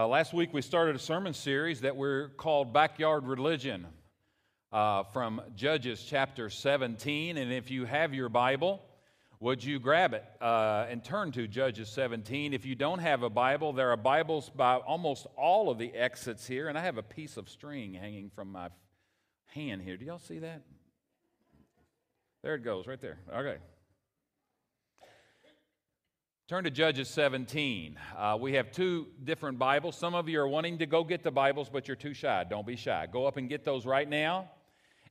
Uh, last week we started a sermon series that we're called Backyard Religion uh, from Judges chapter 17. And if you have your Bible, would you grab it uh, and turn to Judges 17? If you don't have a Bible, there are Bibles by almost all of the exits here. And I have a piece of string hanging from my hand here. Do y'all see that? There it goes, right there. Okay. Turn to Judges 17. Uh, we have two different Bibles. Some of you are wanting to go get the Bibles, but you're too shy. Don't be shy. Go up and get those right now.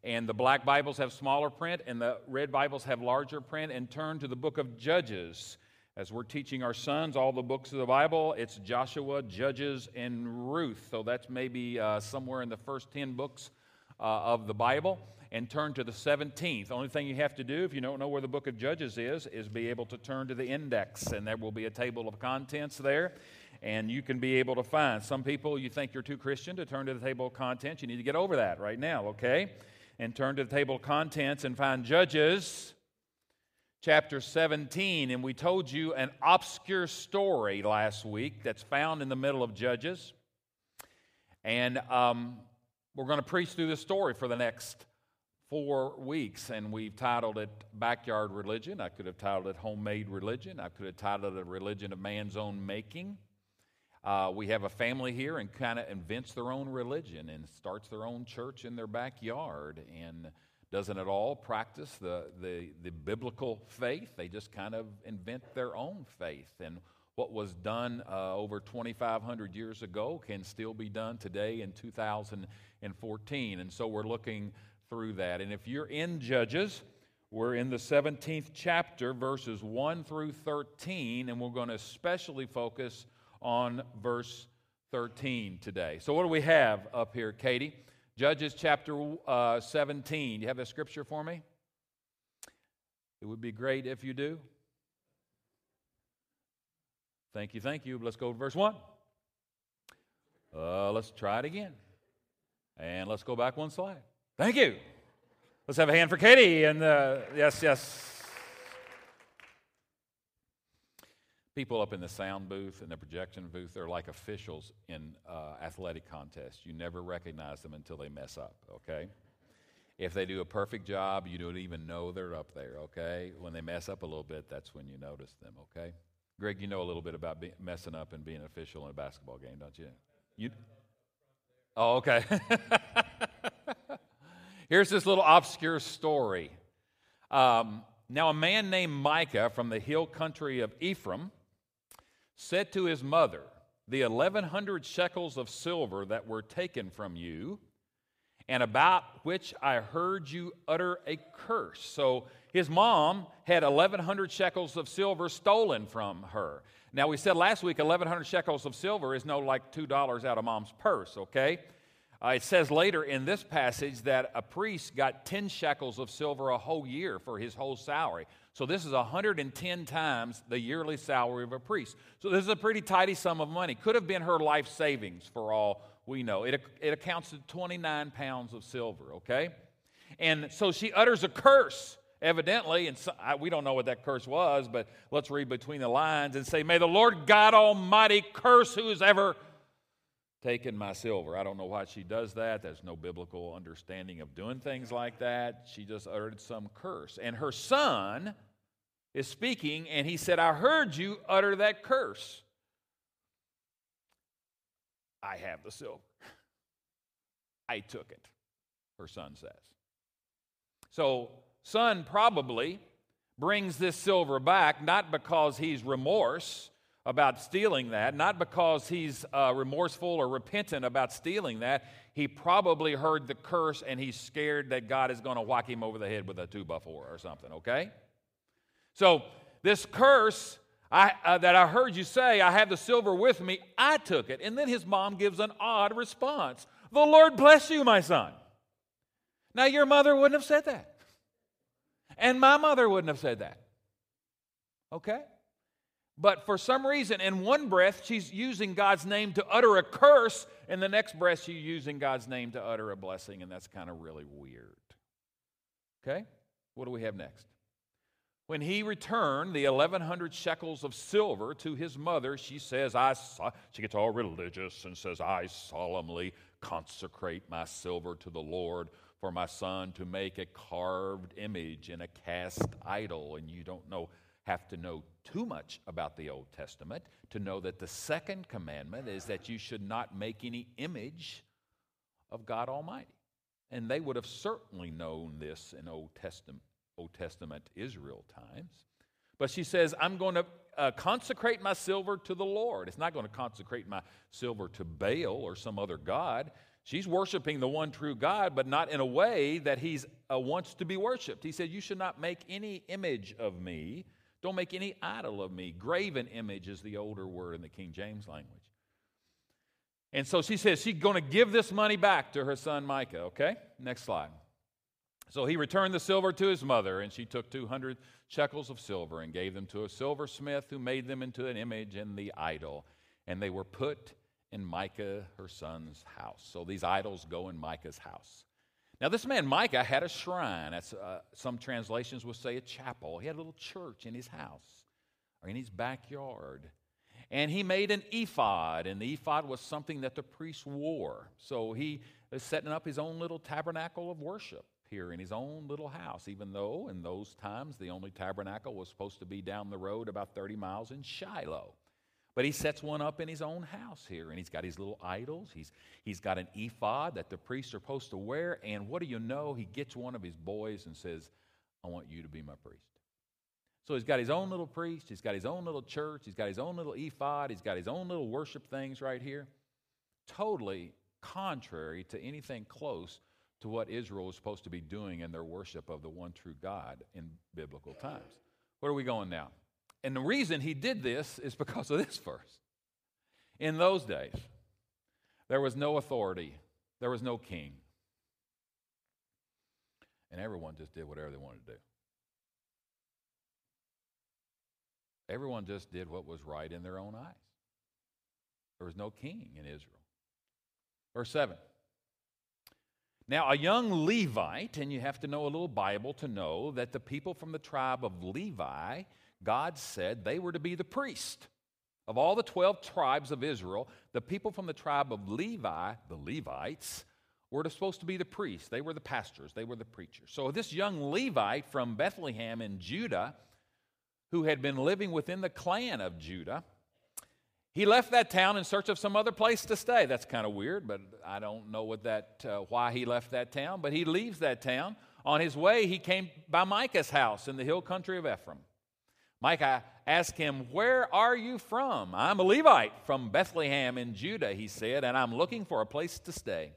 And the black Bibles have smaller print, and the red Bibles have larger print. And turn to the book of Judges. As we're teaching our sons all the books of the Bible, it's Joshua, Judges, and Ruth. So that's maybe uh, somewhere in the first 10 books uh, of the Bible and turn to the 17th. The only thing you have to do if you don't know where the book of Judges is is be able to turn to the index, and there will be a table of contents there. And you can be able to find. Some people, you think you're too Christian to turn to the table of contents. You need to get over that right now, okay? And turn to the table of contents and find Judges chapter 17. And we told you an obscure story last week that's found in the middle of Judges. And um, we're going to preach through this story for the next four weeks, and we've titled it Backyard Religion. I could have titled it Homemade Religion. I could have titled it A Religion of Man's Own Making. Uh, we have a family here and kind of invents their own religion and starts their own church in their backyard and doesn't at all practice the, the, the biblical faith. They just kind of invent their own faith. And what was done uh, over 2,500 years ago can still be done today in 2014. And so we're looking through that. And if you're in Judges, we're in the 17th chapter, verses 1 through 13, and we're going to especially focus on verse 13 today. So, what do we have up here, Katie? Judges chapter uh, 17. You have a scripture for me? It would be great if you do. Thank you, thank you. Let's go to verse 1. Uh, let's try it again. And let's go back one slide. Thank you. Let's have a hand for Katie. And yes, yes. People up in the sound booth and the projection booth, they're like officials in uh, athletic contests. You never recognize them until they mess up, okay? If they do a perfect job, you don't even know they're up there, okay? When they mess up a little bit, that's when you notice them, okay? Greg, you know a little bit about be- messing up and being official in a basketball game, don't you? You? Oh, okay. Here's this little obscure story. Um, now, a man named Micah from the hill country of Ephraim said to his mother, The 1100 shekels of silver that were taken from you, and about which I heard you utter a curse. So his mom had 1100 shekels of silver stolen from her. Now, we said last week 1100 shekels of silver is no like $2 out of mom's purse, okay? Uh, it says later in this passage that a priest got 10 shekels of silver a whole year for his whole salary. So this is 110 times the yearly salary of a priest. So this is a pretty tidy sum of money. Could have been her life savings for all we know. It, it accounts to 29 pounds of silver, okay? And so she utters a curse, evidently, and so, I, we don't know what that curse was, but let's read between the lines and say, May the Lord God Almighty curse who's ever taken my silver. I don't know why she does that. There's no biblical understanding of doing things like that. She just uttered some curse. And her son is speaking, and he said, I heard you utter that curse. I have the silver. I took it, her son says. So, son probably brings this silver back not because he's remorse about stealing that, not because he's uh, remorseful or repentant about stealing that. He probably heard the curse and he's scared that God is going to whack him over the head with a two by four or something, okay? So, this curse I, uh, that I heard you say, I have the silver with me, I took it. And then his mom gives an odd response The Lord bless you, my son. Now, your mother wouldn't have said that. And my mother wouldn't have said that. Okay? But for some reason, in one breath, she's using God's name to utter a curse. In the next breath, she's using God's name to utter a blessing, and that's kind of really weird. Okay? What do we have next? When he returned the 1,100 shekels of silver to his mother, she says, I she gets all religious and says, I solemnly consecrate my silver to the Lord for my son to make a carved image and a cast idol. And you don't know, have to know too much about the Old Testament to know that the second commandment is that you should not make any image of God Almighty. And they would have certainly known this in Old Testament Old Testament Israel times. But she says, I'm going to uh, consecrate my silver to the Lord. It's not going to consecrate my silver to Baal or some other God. She's worshiping the one true God, but not in a way that he uh, wants to be worshiped. He said, You should not make any image of me. Don't make any idol of me. Graven image is the older word in the King James language. And so she says she's going to give this money back to her son Micah, okay? Next slide. So he returned the silver to his mother, and she took 200 shekels of silver and gave them to a silversmith who made them into an image and the idol. And they were put in Micah, her son's house. So these idols go in Micah's house. Now, this man Micah had a shrine. That's, uh, some translations will say a chapel. He had a little church in his house or in his backyard. And he made an ephod, and the ephod was something that the priest wore. So he was setting up his own little tabernacle of worship here in his own little house, even though in those times the only tabernacle was supposed to be down the road about 30 miles in Shiloh. But he sets one up in his own house here, and he's got his little idols. He's, he's got an ephod that the priests are supposed to wear, and what do you know? He gets one of his boys and says, I want you to be my priest. So he's got his own little priest, he's got his own little church, he's got his own little ephod, he's got his own little worship things right here. Totally contrary to anything close to what Israel was supposed to be doing in their worship of the one true God in biblical times. Where are we going now? And the reason he did this is because of this verse. In those days, there was no authority, there was no king. And everyone just did whatever they wanted to do. Everyone just did what was right in their own eyes. There was no king in Israel. Verse 7 now, a young Levite, and you have to know a little Bible to know that the people from the tribe of Levi, God said they were to be the priest. Of all the 12 tribes of Israel, the people from the tribe of Levi, the Levites, were supposed to be the priests. They were the pastors, they were the preachers. So, this young Levite from Bethlehem in Judah, who had been living within the clan of Judah, he left that town in search of some other place to stay. That's kind of weird, but I don't know what that, uh, why he left that town. But he leaves that town. On his way, he came by Micah's house in the hill country of Ephraim. Micah asked him, Where are you from? I'm a Levite from Bethlehem in Judah, he said, and I'm looking for a place to stay.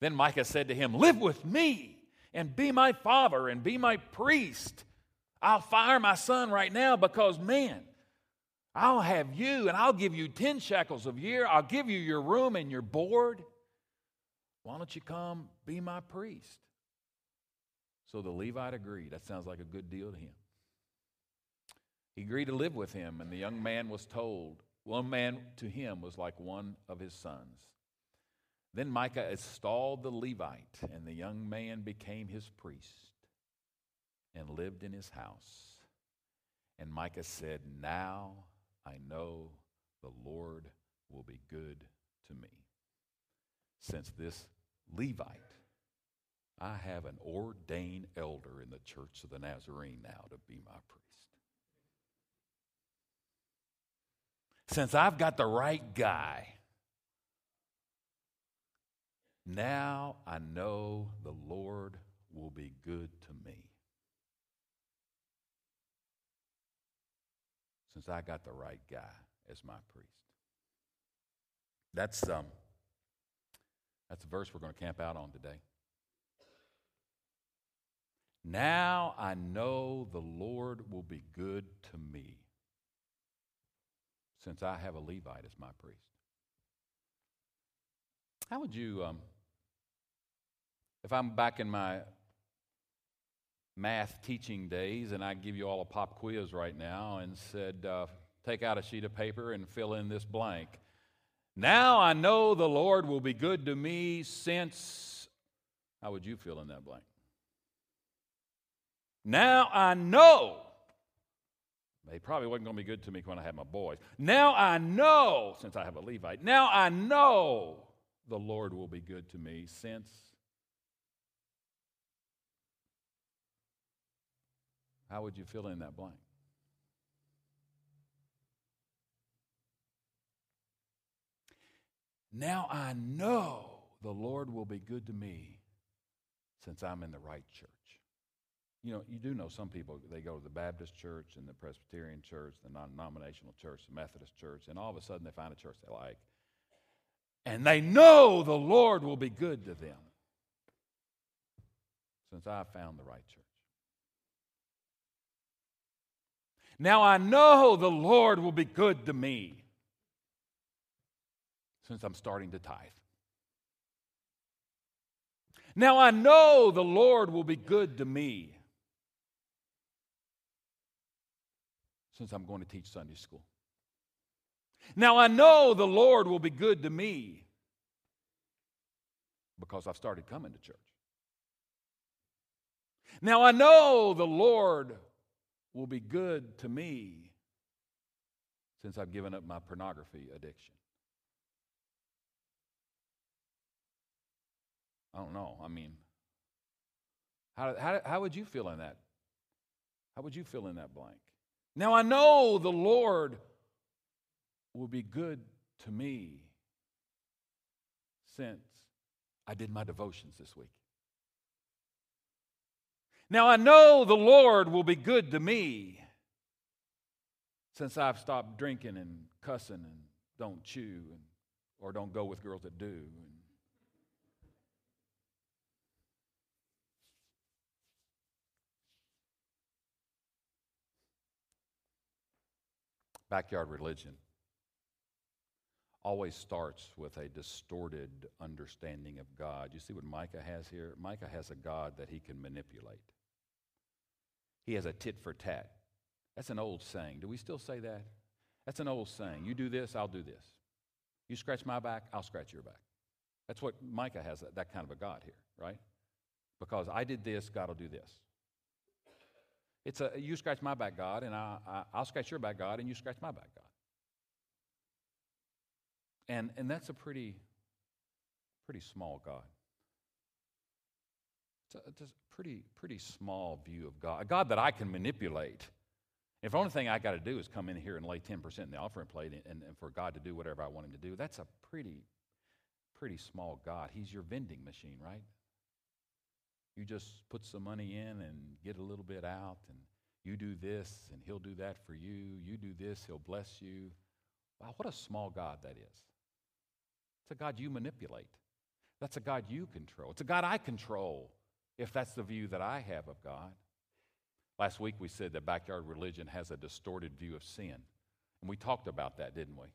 Then Micah said to him, Live with me and be my father and be my priest. I'll fire my son right now because, man, I'll have you and I'll give you 10 shekels a year. I'll give you your room and your board. Why don't you come be my priest? So the Levite agreed. That sounds like a good deal to him. He agreed to live with him, and the young man was told, one man to him was like one of his sons. Then Micah installed the Levite, and the young man became his priest and lived in his house. And Micah said, Now I know the Lord will be good to me. Since this Levite, I have an ordained elder in the church of the Nazarene now to be my priest. Since I've got the right guy, now I know the Lord will be good to me. since I got the right guy as my priest. That's, um, that's the verse we're going to camp out on today. Now I know the Lord will be good to me since I have a Levite as my priest. How would you, um, if I'm back in my math teaching days, and I give you all a pop quiz right now and said, uh, take out a sheet of paper and fill in this blank. Now I know the Lord will be good to me since. How would you fill in that blank? Now I know He probably wasn't going to be good to me when I had my boys. Now I know, since I have a Levite, now I know the Lord will be good to me since. How would you fill in that blank? Now I know the Lord will be good to me since I'm in the right church. You know, you do know some people, they go to the Baptist church and the Presbyterian church, the non denominational church, the Methodist church, and all of a sudden they find a church they like. And they know the Lord will be good to them since I found the right church. Now I know the Lord will be good to me since I'm starting to tithe. Now I know the Lord will be good to me since I'm going to teach Sunday school. Now I know the Lord will be good to me because I've started coming to church. Now I know the Lord will be good to me since I've given up my pornography addiction. I don't know. I mean, how, how, how would you feel in that? How would you fill in that blank? Now I know the Lord will be good to me since I did my devotions this week. Now I know the Lord will be good to me since I've stopped drinking and cussing and don't chew and, or don't go with girls that do. Backyard religion always starts with a distorted understanding of God. You see what Micah has here? Micah has a God that he can manipulate. He has a tit for tat. That's an old saying. Do we still say that? That's an old saying. You do this, I'll do this. You scratch my back, I'll scratch your back. That's what Micah has, that, kind of a God here, right? Because I did this, God will do this. It's a you scratch my back, God, and I, I, I'll scratch your back, God, and you scratch my back, God. And, and that's a pretty, pretty small God. It's a, it's a pretty, pretty small view of God, a God that I can manipulate. If the only thing I got to do is come in here and lay 10% in the offering plate and, and for God to do whatever I want him to do, that's a pretty, pretty small God. He's your vending machine, right? You just put some money in and get a little bit out, and you do this, and He'll do that for you. You do this, He'll bless you. Wow, what a small God that is. It's a God you manipulate. That's a God you control. It's a God I control, if that's the view that I have of God. Last week we said that backyard religion has a distorted view of sin. And we talked about that, didn't we?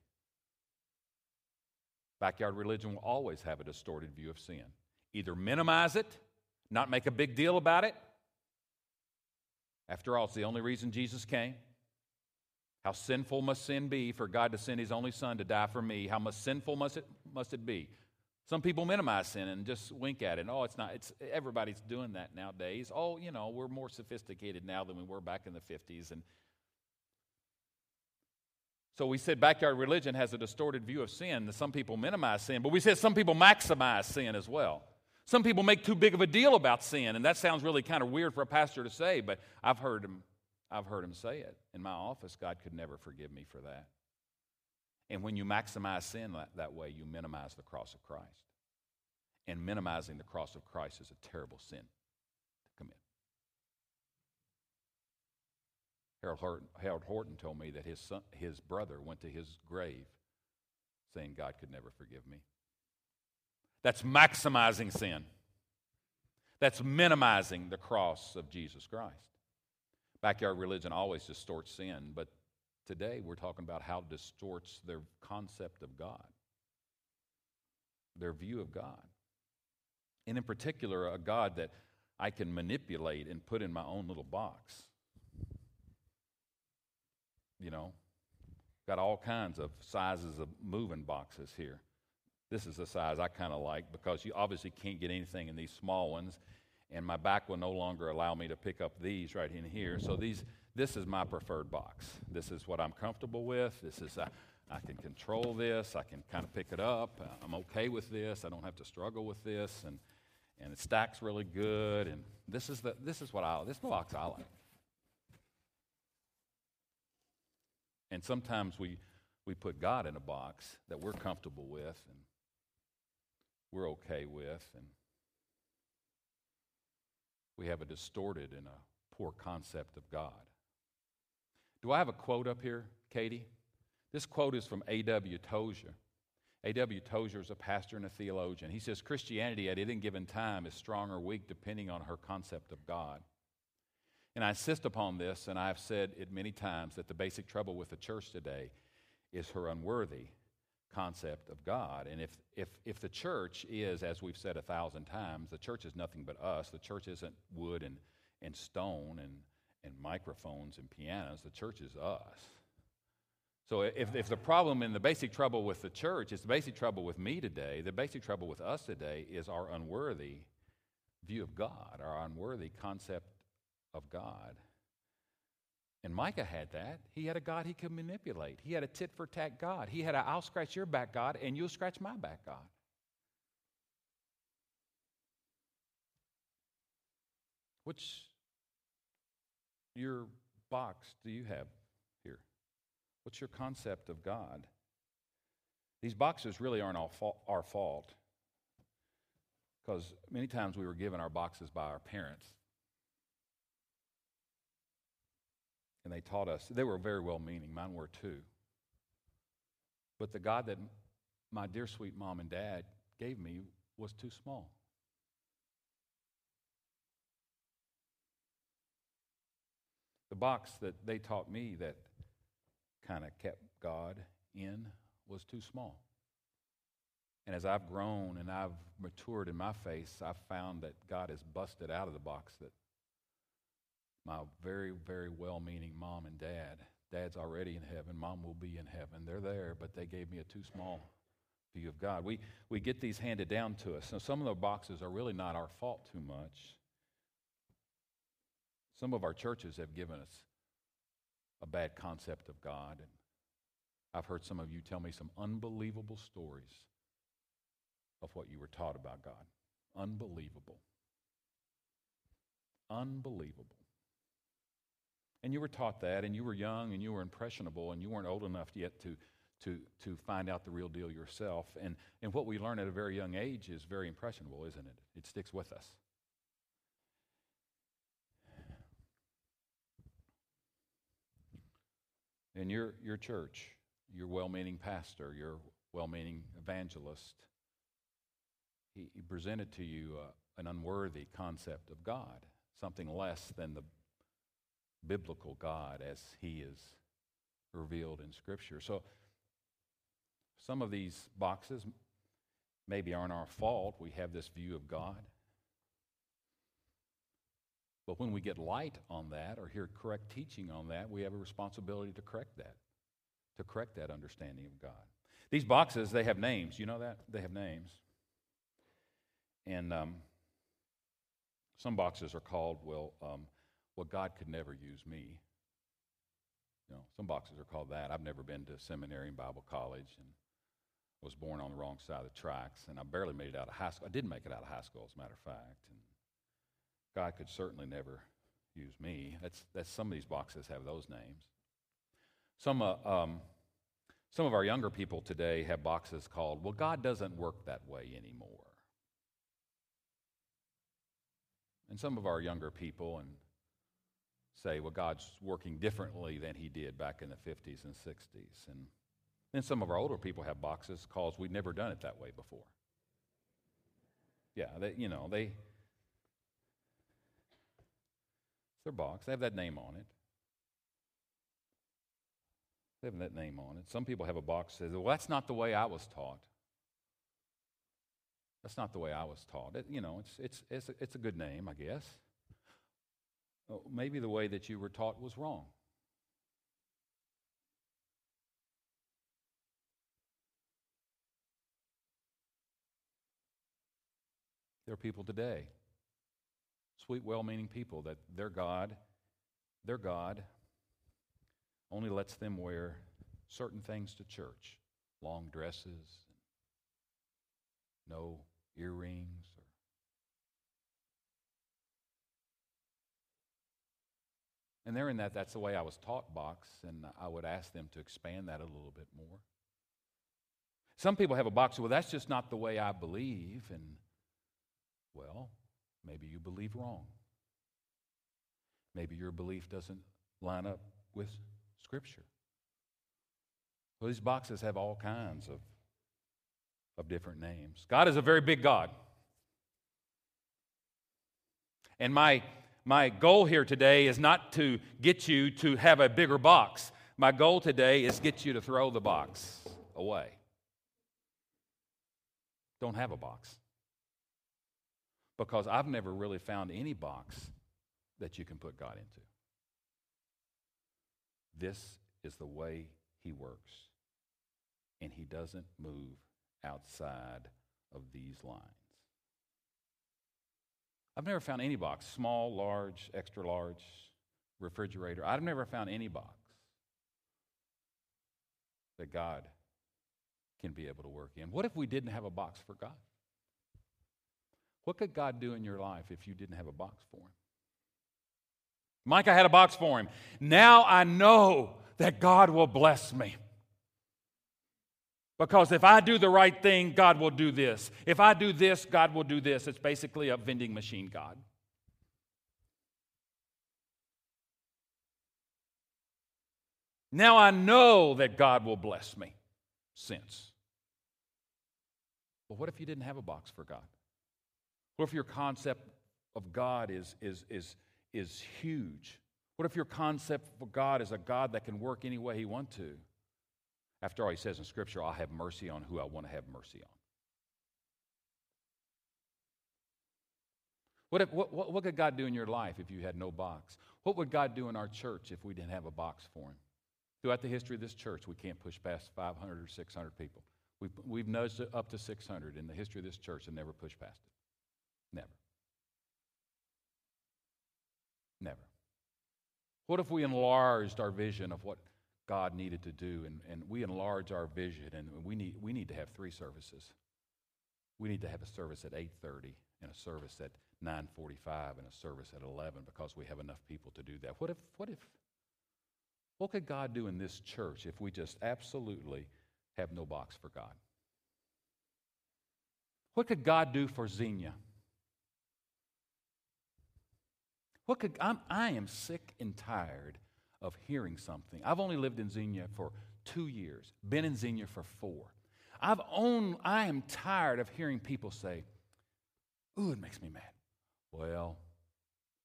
Backyard religion will always have a distorted view of sin. Either minimize it not make a big deal about it. After all, it's the only reason Jesus came. How sinful must sin be for God to send his only son to die for me? How much sinful must it, must it be? Some people minimize sin and just wink at it. Oh, it's not, it's, everybody's doing that nowadays. Oh, you know, we're more sophisticated now than we were back in the 50s. And so we said backyard religion has a distorted view of sin. Some people minimize sin, but we said some people maximize sin as well. Some people make too big of a deal about sin, and that sounds really kind of weird for a pastor to say, but I've heard him, I've heard him say it. In my office, God could never forgive me for that. And when you maximize sin that, that way, you minimize the cross of Christ. And minimizing the cross of Christ is a terrible sin to commit. Harold Horton, Harold Horton told me that his, son, his brother went to his grave saying, God could never forgive me. That's maximizing sin. That's minimizing the cross of Jesus Christ. Backyard religion always distorts sin, but today we're talking about how it distorts their concept of God, their view of God. And in particular, a God that I can manipulate and put in my own little box. You know, got all kinds of sizes of moving boxes here. This is the size I kind of like because you obviously can't get anything in these small ones. and my back will no longer allow me to pick up these right in here. So these, this is my preferred box. This is what I'm comfortable with. This is uh, I can control this. I can kind of pick it up. I'm okay with this. I don't have to struggle with this, and and it stacks really good. And this is the this is what I this box I like. And sometimes we we put God in a box that we're comfortable with and we're okay with, and we have a distorted and a poor concept of God. Do I have a quote up here, Katie? This quote is from A.W. Tozer. A.W. Tozer is a pastor and a theologian. He says Christianity at any given time is strong or weak depending on her concept of God. And I insist upon this, and I've said it many times, that the basic trouble with the church today is her unworthy concept of God. And if, if, if the church is, as we've said a thousand times, the church is nothing but us, the church isn't wood and, and stone and, and microphones and pianos, the church is us. So if, if the problem and the basic trouble with the church is the basic trouble with me today, the basic trouble with us today is our unworthy view of God, our unworthy concept of God. And Micah had that. He had a God he could manipulate. He had a tit for tat God. He had a I'll scratch your back God and you'll scratch my back God. Which your box do you have here? What's your concept of God? These boxes really aren't our fault because many times we were given our boxes by our parents. And they taught us, they were very well meaning, mine were too. But the God that my dear sweet mom and dad gave me was too small. The box that they taught me that kind of kept God in was too small. And as I've grown and I've matured in my faith, I've found that God has busted out of the box that my very, very well meaning mom and dad. Dad's already in heaven, mom will be in heaven. They're there, but they gave me a too small view of God. We, we get these handed down to us. Now, some of the boxes are really not our fault too much. Some of our churches have given us a bad concept of God. And I've heard some of you tell me some unbelievable stories of what you were taught about God. Unbelievable. Unbelievable. And you were taught that, and you were young, and you were impressionable, and you weren't old enough yet to, to, to find out the real deal yourself. And, and what we learn at a very young age is very impressionable, isn't it? It sticks with us. In your, your church, your well meaning pastor, your well meaning evangelist, he, he, presented to you uh, an unworthy concept of God, something less than the biblical God as he is revealed in Scripture. So some of these boxes maybe aren't our fault. We have this view of God. But when we get light on that or hear correct teaching on that, we have a responsibility to correct that, to correct that understanding of God. These boxes, they have names. You know that? They have names. And um, some boxes are called, well, um, well, God could never use me. You know, some boxes are called that. I've never been to seminary and Bible college and was born on the wrong side of the tracks, and I barely made it out of high school. I didn't make it out of high school, as a matter of fact. And God could certainly never use me. That's, that's some of these boxes have those names. Some, uh, um, some of our younger people today have boxes called, well, God doesn't work that way anymore. And some of our younger people and say, well, God's working differently than he did back in the 50s and 60s. And then some of our older people have boxes called we've never done it that way before. Yeah, they, you know, they, it's their box. They have that name on it. They have that name on it. Some people have a box that says, well, that's not the way I was taught. That's not the way I was taught. It, you know, it's, it's, it's, a, it's a good name, I guess. Oh, maybe the way that you were taught was wrong. There are people today Sweet, well meaning people that their God, their God, only lets them wear certain things to church long dresses, no earrings. Or and they're in that, that's the way I was taught box, and I would ask them to expand that a little bit more. Some people have a box, well, that's just not the way I believe, and well, maybe you believe wrong. Maybe your belief doesn't line up with Scripture. Well, these boxes have all kinds of, of different names. God is a very big God. And my, my goal here today is not to get you to have a bigger box. My goal today is get you to throw the box away. Don't have a box. Because I've never really found any box that you can put God into. This is the way He works. And He doesn't move outside of these lines. I've never found any box, small, large, extra large, refrigerator. I've never found any box that God can be able to work in. What if we didn't have a box for God? What could God do in your life if you didn't have a box for Him? Micah had a box for him. Now I know that God will bless me. Because if I do the right thing, God will do this. If I do this, God will do this. It's basically a vending machine God. Now I know that God will bless me. Since. But what if you didn't have a box for God? What if your concept of God is, is, is, is huge? What if your concept for God is a God that can work any way He wants to? After all, He says in Scripture, I'll have mercy on who I want to have mercy on. What, if, what, what, what could God do in your life if you had no box? What would God do in our church if we didn't have a box for Him? Throughout the history of this church, we can't push past 500 or 600 people. We've, we've nudged up to 600 in the history of this church and never pushed past it. Never. Never. What if we enlarged our vision of what God needed to do and, and we enlarge our vision and we need, we need to have three services. We need to have a service at 8.30 and a service at 9.45 and a service at 11 because we have enough people to do that. What if, what if, what could God do in this church if we just absolutely have no box for God? What could God do for Xenia? What could I'm, I am sick and tired of hearing something. I've only lived in Xenia for two years, been in Xenia for four. I've owned, I am tired of hearing people say, Ooh, it makes me mad. Well,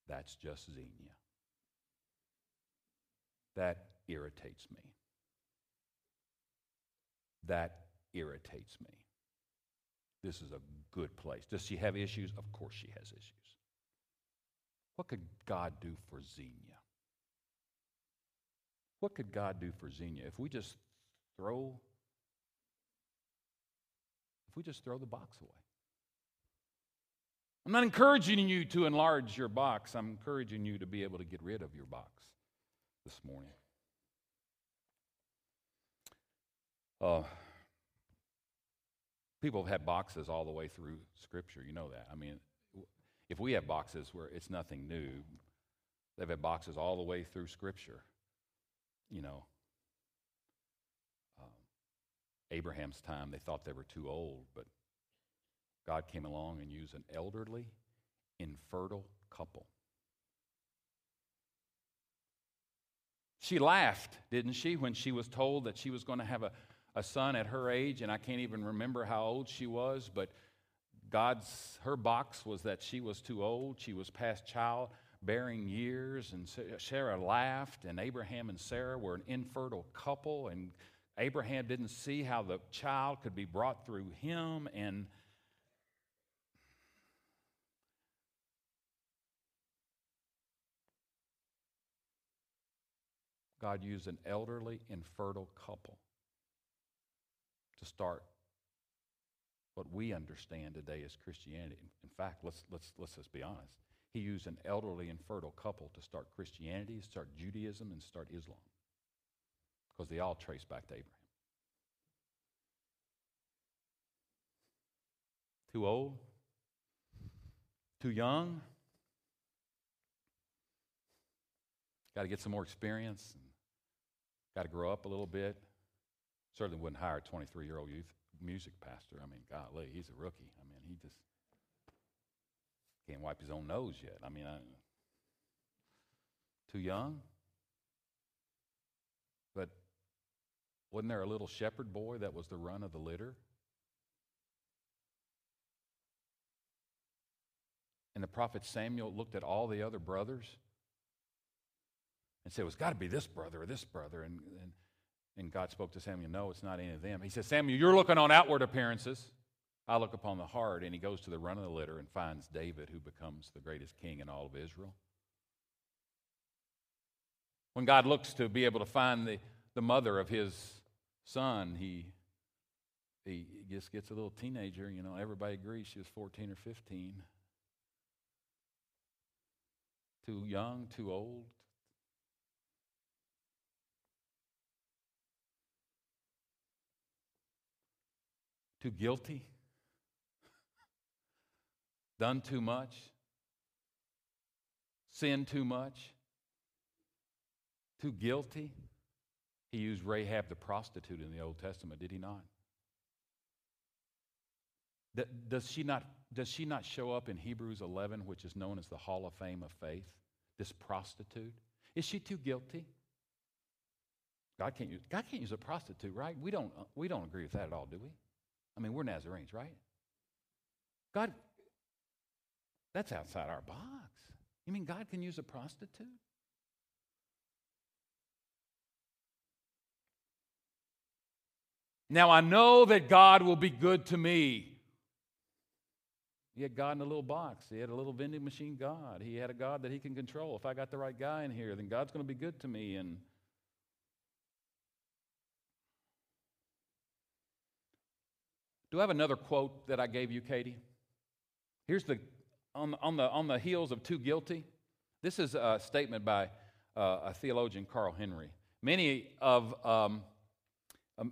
that's just Xenia. That irritates me. That irritates me. This is a good place. Does she have issues? Of course she has issues. What could God do for Xenia? What could God do for Xenia if we just throw if we just throw the box away? I'm not encouraging you to enlarge your box. I'm encouraging you to be able to get rid of your box this morning. Uh, people have had boxes all the way through Scripture. You know that. I mean, if we have boxes where it's nothing new, they've had boxes all the way through Scripture. You know, um, Abraham's time, they thought they were too old, but God came along and used an elderly, infertile couple. She laughed, didn't she, when she was told that she was going to have a, a son at her age, and I can't even remember how old she was, but God's her box was that she was too old, she was past childbearing years, and Sarah laughed, and Abraham and Sarah were an infertile couple, and Abraham didn't see how the child could be brought through him, and God used an elderly, infertile couple to start what we understand today as Christianity. In fact, let's, let's, let's just be honest. He used an elderly and fertile couple to start Christianity, start Judaism, and start Islam. Because they all trace back to Abraham. Too old? Too young? Got to get some more experience. Got to grow up a little bit. Certainly wouldn't hire a 23 year old youth music pastor. I mean, golly, he's a rookie. I mean, he just can't wipe his own nose yet. I mean, I, too young? But wasn't there a little shepherd boy that was the run of the litter? And the prophet Samuel looked at all the other brothers and said, Well, it's got to be this brother or this brother. And, and, and God spoke to Samuel, No, it's not any of them. He said, Samuel, you're looking on outward appearances. I look upon the heart. And he goes to the run of the litter and finds David, who becomes the greatest king in all of Israel. When God looks to be able to find the, the mother of his son, he, he just gets a little teenager. You know, everybody agrees she was 14 or 15. Too young, too old, too guilty, done too much, sinned too much, too guilty. He used Rahab the prostitute in the Old Testament, did he not? Does she not, does she not show up in Hebrews 11, which is known as the Hall of Fame of Faith? This prostitute? Is she too guilty? God can't use, God can't use a prostitute, right? We don't, we don't agree with that at all, do we? I mean, we're Nazarenes, right? God, that's outside our box. You mean God can use a prostitute? Now I know that God will be good to me. He had God in a little box. He had a little vending machine God. He had a God that he can control. If I got the right guy in here, then God's going to be good to me. And Do I have another quote that I gave you, Katie? Here's the on, on the on the heels of too guilty. This is a statement by uh, a theologian, Carl Henry. Many of um,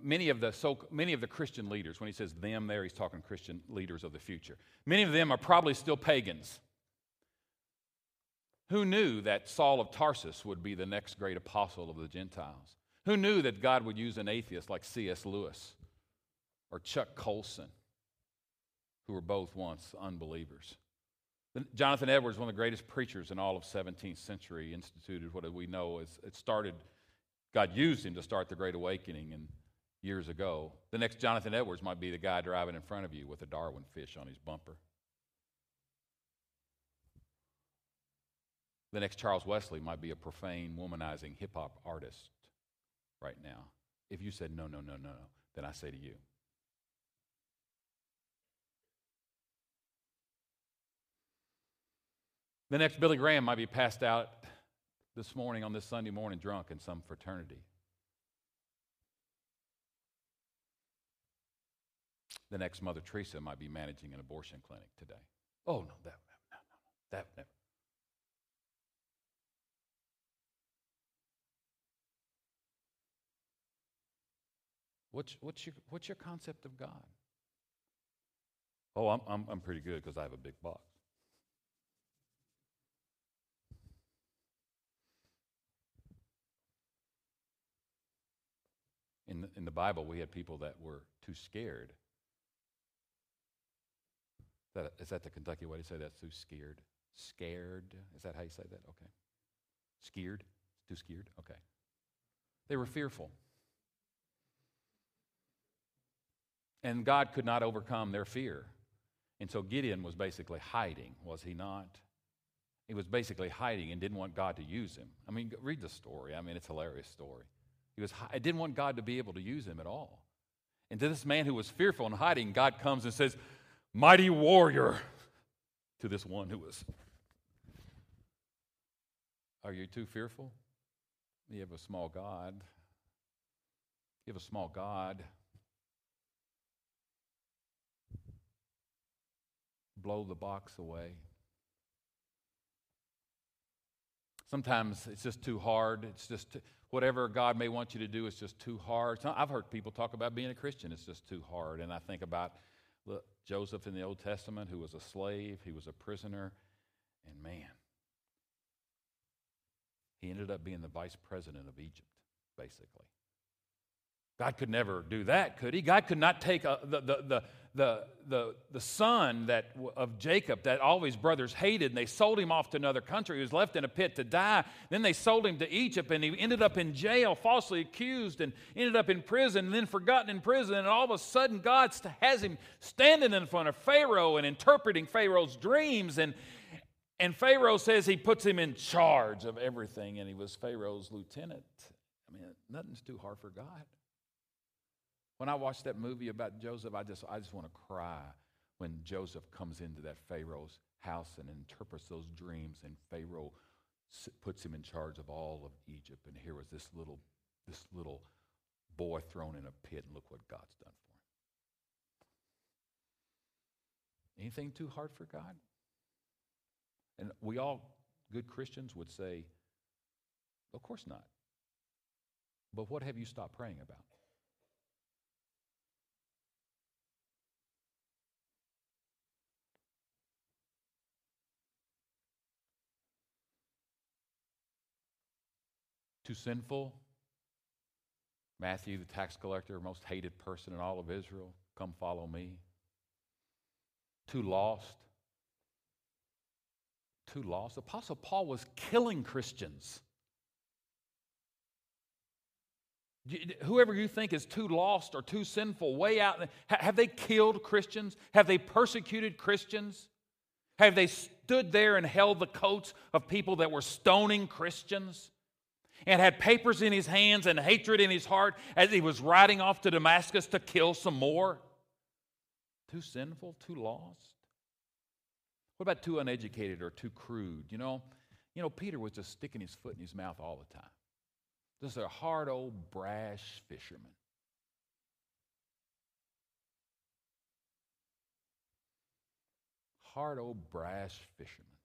many of the so many of the Christian leaders, when he says them, there he's talking Christian leaders of the future. Many of them are probably still pagans. Who knew that Saul of Tarsus would be the next great apostle of the Gentiles? Who knew that God would use an atheist like C.S. Lewis? or Chuck Colson, who were both once unbelievers. Jonathan Edwards, one of the greatest preachers in all of 17th century, instituted what we know as it started, God used him to start the Great Awakening and years ago. The next Jonathan Edwards might be the guy driving in front of you with a Darwin fish on his bumper. The next Charles Wesley might be a profane, womanizing hip hop artist right now. If you said no, no, no, no, no, then I say to you, The next Billy Graham might be passed out this morning on this Sunday morning drunk in some fraternity. The next Mother Teresa might be managing an abortion clinic today. Oh, no, that, no, no, that never. What's, what's, your, what's your concept of God? Oh, I'm, I'm, I'm pretty good because I have a big box. In the, in the Bible, we had people that were too scared. Is that, is that the Kentucky way to say that? Too scared? Scared? Is that how you say that? Okay. Scared? Too scared? Okay. They were fearful. And God could not overcome their fear. And so Gideon was basically hiding, was he not? He was basically hiding and didn't want God to use him. I mean, read the story. I mean, it's a hilarious story. He was, I didn't want God to be able to use him at all. And to this man who was fearful and hiding, God comes and says, Mighty warrior, to this one who was. Are you too fearful? You have a small God. You have a small God. Blow the box away. Sometimes it's just too hard. It's just too, whatever God may want you to do is just too hard. I've heard people talk about being a Christian, it's just too hard. And I think about look, Joseph in the Old Testament, who was a slave, he was a prisoner, and man, he ended up being the vice president of Egypt, basically. God could never do that, could he? God could not take a, the, the, the, the, the, the son that, of Jacob that all his brothers hated, and they sold him off to another country. He was left in a pit to die. Then they sold him to Egypt, and he ended up in jail, falsely accused, and ended up in prison, and then forgotten in prison. And all of a sudden, God has him standing in front of Pharaoh and interpreting Pharaoh's dreams. And, and Pharaoh says he puts him in charge of everything, and he was Pharaoh's lieutenant. I mean, nothing's too hard for God. When I watch that movie about Joseph, I just, I just want to cry when Joseph comes into that Pharaoh's house and interprets those dreams, and Pharaoh puts him in charge of all of Egypt. And here was this little, this little boy thrown in a pit, and look what God's done for him. Anything too hard for God? And we all, good Christians, would say, of course not. But what have you stopped praying about? Too sinful? Matthew, the tax collector, most hated person in all of Israel, come follow me. Too lost? Too lost? Apostle Paul was killing Christians. Whoever you think is too lost or too sinful, way out, have they killed Christians? Have they persecuted Christians? Have they stood there and held the coats of people that were stoning Christians? And had papers in his hands and hatred in his heart as he was riding off to Damascus to kill some more? Too sinful, too lost? What about too uneducated or too crude? You know, you know, Peter was just sticking his foot in his mouth all the time. Just a hard old brash fisherman. Hard old brash fisherman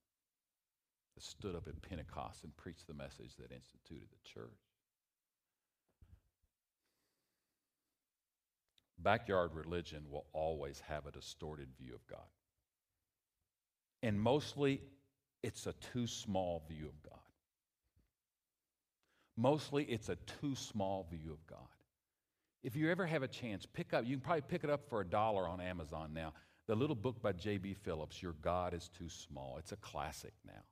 stood up at Pentecost and preached the message that instituted the church. Backyard religion will always have a distorted view of God. And mostly, it's a too small view of God. Mostly, it's a too small view of God. If you ever have a chance, pick up, you can probably pick it up for a dollar on Amazon now. The little book by J.B. Phillips, Your God is Too Small. It's a classic now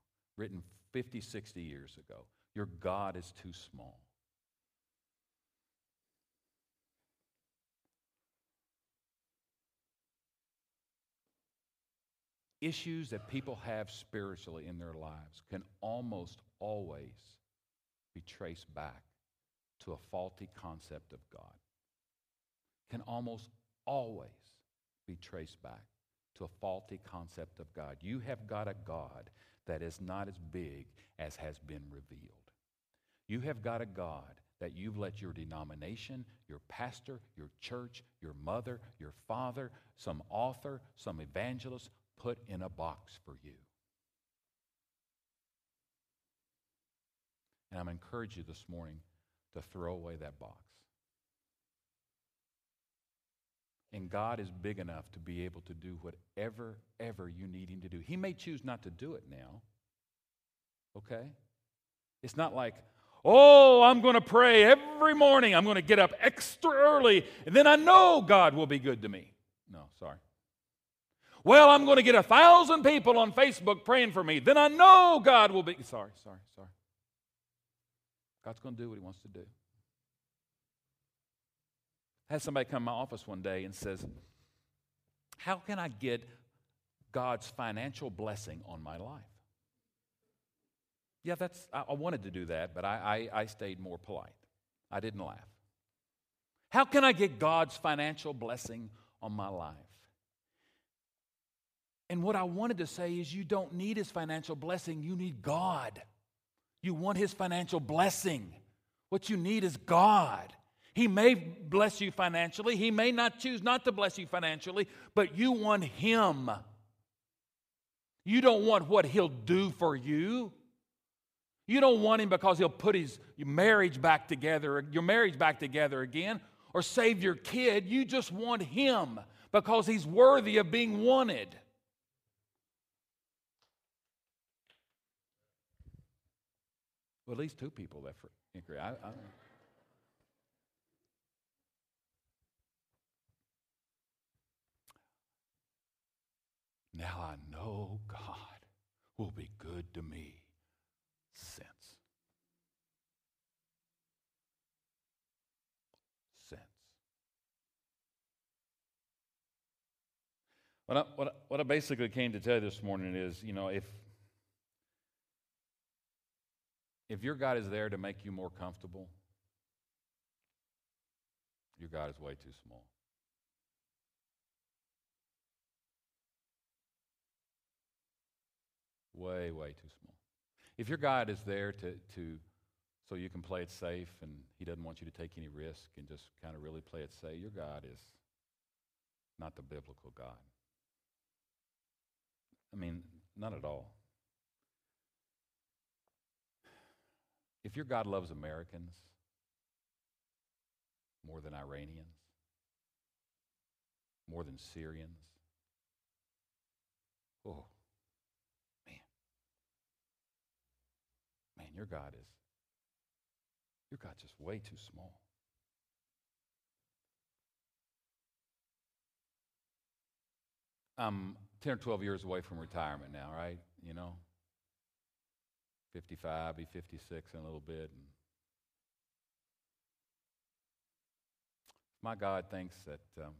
written 50, 60 years ago. Your God is too small. Issues that people have spiritually in their lives can almost always be traced back to a faulty concept of God. Can almost always be traced back to a faulty concept of God. You have got a God that is not as big as has been revealed. You have got a God that you've let your denomination, your pastor, your church, your mother, your father, some author, some evangelist put in a box for you. And I'm encouraging you this morning to throw away that box. And God is big enough to be able to do whatever, ever you need Him to do. He may choose not to do it now. Okay? It's not like, oh, I'm going to pray every morning. I'm going to get up extra early, and then I know God will be good to me. No, sorry. Well, I'm going to get a thousand people on Facebook praying for me. Then I know God will be. Sorry, sorry, sorry. God's going to do what He wants to do. I had somebody come to my office one day and says, How can I get God's financial blessing on my life? Yeah, that's, I, I wanted to do that, but I, I, I stayed more polite. I didn't laugh. How can I get God's financial blessing on my life? And what I wanted to say is, you don't need His financial blessing, you need God. You want His financial blessing. What you need is God. He may bless you financially, He may not choose not to bless you financially, but you want Him. You don't want what He'll do for you. You don't want him because he'll put his marriage back together, your marriage back together again, or save your kid. You just want him because he's worthy of being wanted. Well, at least two people that agree. I, I, now I know God will be good to me since. Since. What I, what, I, what I basically came to tell you this morning is, you know, if if your God is there to make you more comfortable, your God is way too small. Way, way too small. If your God is there to, to so you can play it safe and he doesn't want you to take any risk and just kind of really play it safe, your God is not the biblical God. I mean, not at all. If your God loves Americans more than Iranians, more than Syrians, oh, man. Man, your God is, your God's just way too small. I'm 10 or 12 years away from retirement now, right? You know, 55, be 56 in a little bit. And my God thinks that um,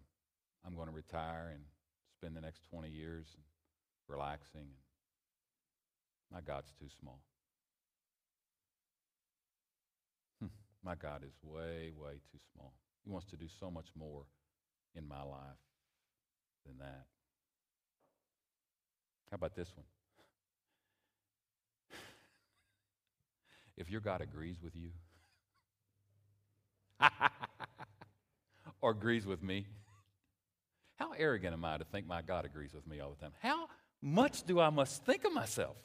I'm going to retire and spend the next 20 years relaxing. My God's too small. My God is way, way too small. He wants to do so much more in my life than that. How about this one? if your God agrees with you or agrees with me, how arrogant am I to think my God agrees with me all the time? How much do I must think of myself?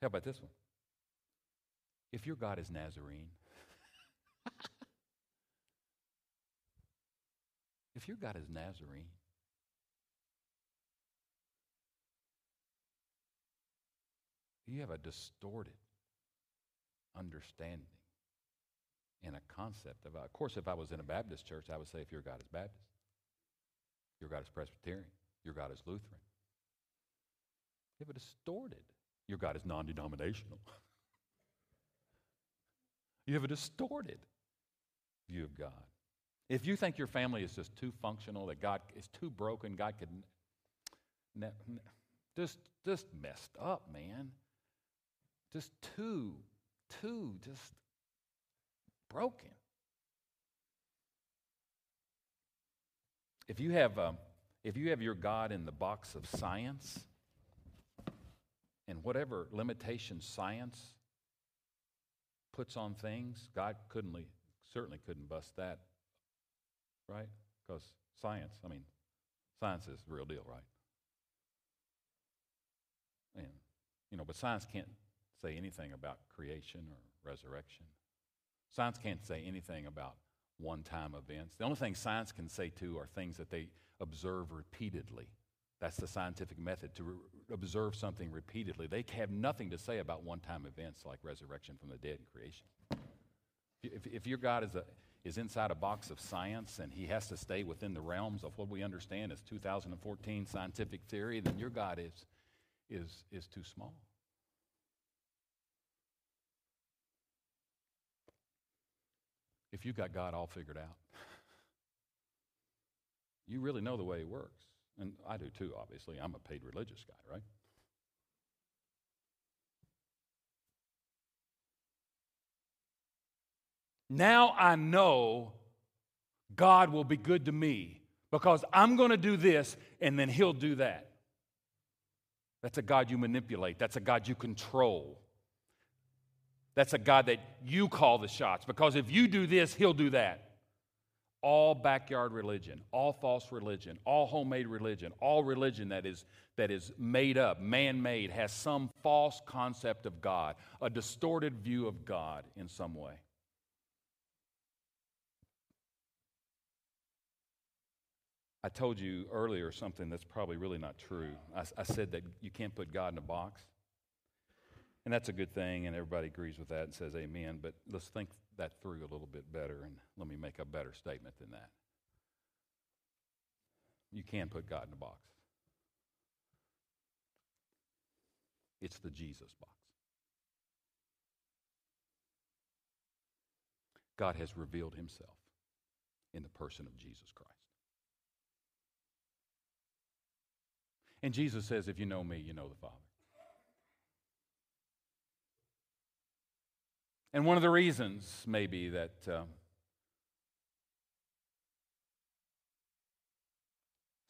How about this one? If your God is Nazarene, if your God is Nazarene, You have a distorted understanding and a concept of, of course, if I was in a Baptist church, I would say, if your God is Baptist, your God is Presbyterian, your God is Lutheran. You have a distorted, your God is non denominational. you have a distorted view of God. If you think your family is just too functional, that God is too broken, God could just, just messed up, man. Just too, too, just broken. If you have, um, if you have your God in the box of science, and whatever limitations science puts on things, God couldn't certainly couldn't bust that, right? Because science, I mean, science is the real deal, right? And you know, but science can't say anything about creation or resurrection. Science can't say anything about one time events. The only thing science can say, too, are things that they observe repeatedly. That's the scientific method to observe something repeatedly. They have nothing to say about one time events like resurrection from the dead and creation. If, if your God is, a, is inside a box of science and he has to stay within the realms of what we understand as 2014 scientific theory, then your God is, is, is too small. if you've got God all figured out. You really know the way He works. And I do too, obviously. I'm a paid religious guy, right? Now I know God will be good to me because I'm going to do this and then He'll do that. That's a God you manipulate, that's a God you control. That's a God that you call the shots because if you do this, he'll do that. All backyard religion, all false religion, all homemade religion, all religion that is, that is made up, man made, has some false concept of God, a distorted view of God in some way. I told you earlier something that's probably really not true. I, I, said that you can't put God in a box. And that's a good thing, and everybody agrees with that and says amen. But let's think that through a little bit better, and let me make a better statement than that. You can put God in a box, it's the Jesus box. God has revealed himself in the person of Jesus Christ. And Jesus says, If you know me, you know the Father. And one of the reasons, maybe, that uh,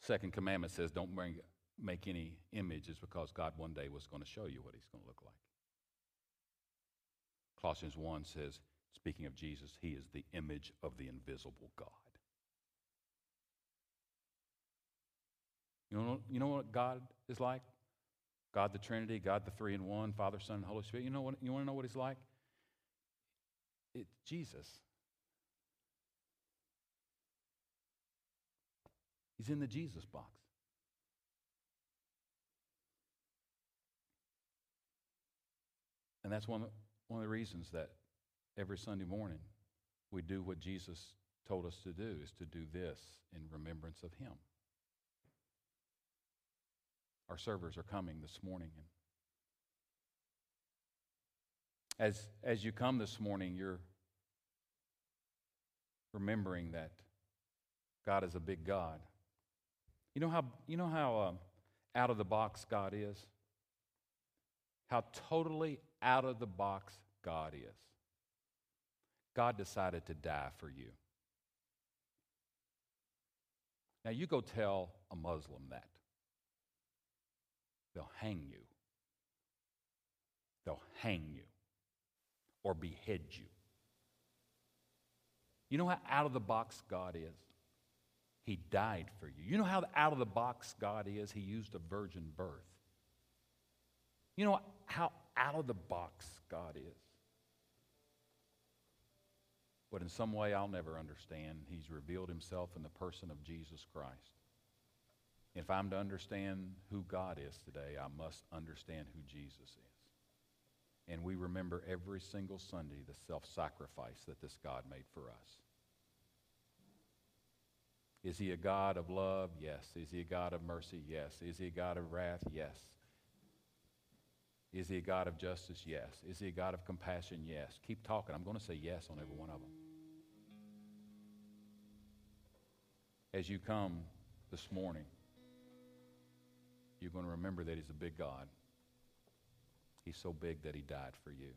second commandment says don't bring, make any image is because God one day was going to show you what he's going to look like. Colossians 1 says, speaking of Jesus, he is the image of the invisible God. You know, you know what God is like? God the Trinity, God the three in one, Father, Son, and Holy Spirit. You know what you want to know what he's like? It's Jesus. He's in the Jesus box. And that's one, one of the reasons that every Sunday morning we do what Jesus told us to do is to do this in remembrance of him. Our servers are coming this morning. And as, as you come this morning, you're remembering that God is a big God. You know how, you know how um, out of the box God is? How totally out of the box God is. God decided to die for you. Now, you go tell a Muslim that. They'll hang you. They'll hang you or behead you. You know how out of the box God is? He died for you. You know how out of the box God is? He used a virgin birth. You know how out of the box God is? But in some way I'll never understand, He's revealed Himself in the person of Jesus Christ. If I'm to understand who God is today, I must understand who Jesus is. And we remember every single Sunday the self sacrifice that this God made for us. Is he a God of love? Yes. Is he a God of mercy? Yes. Is he a God of wrath? Yes. Is he a God of justice? Yes. Is he a God of compassion? Yes. Keep talking. I'm going to say yes on every one of them. As you come this morning, you're going to remember that He's a big God. He's so big that He died for you.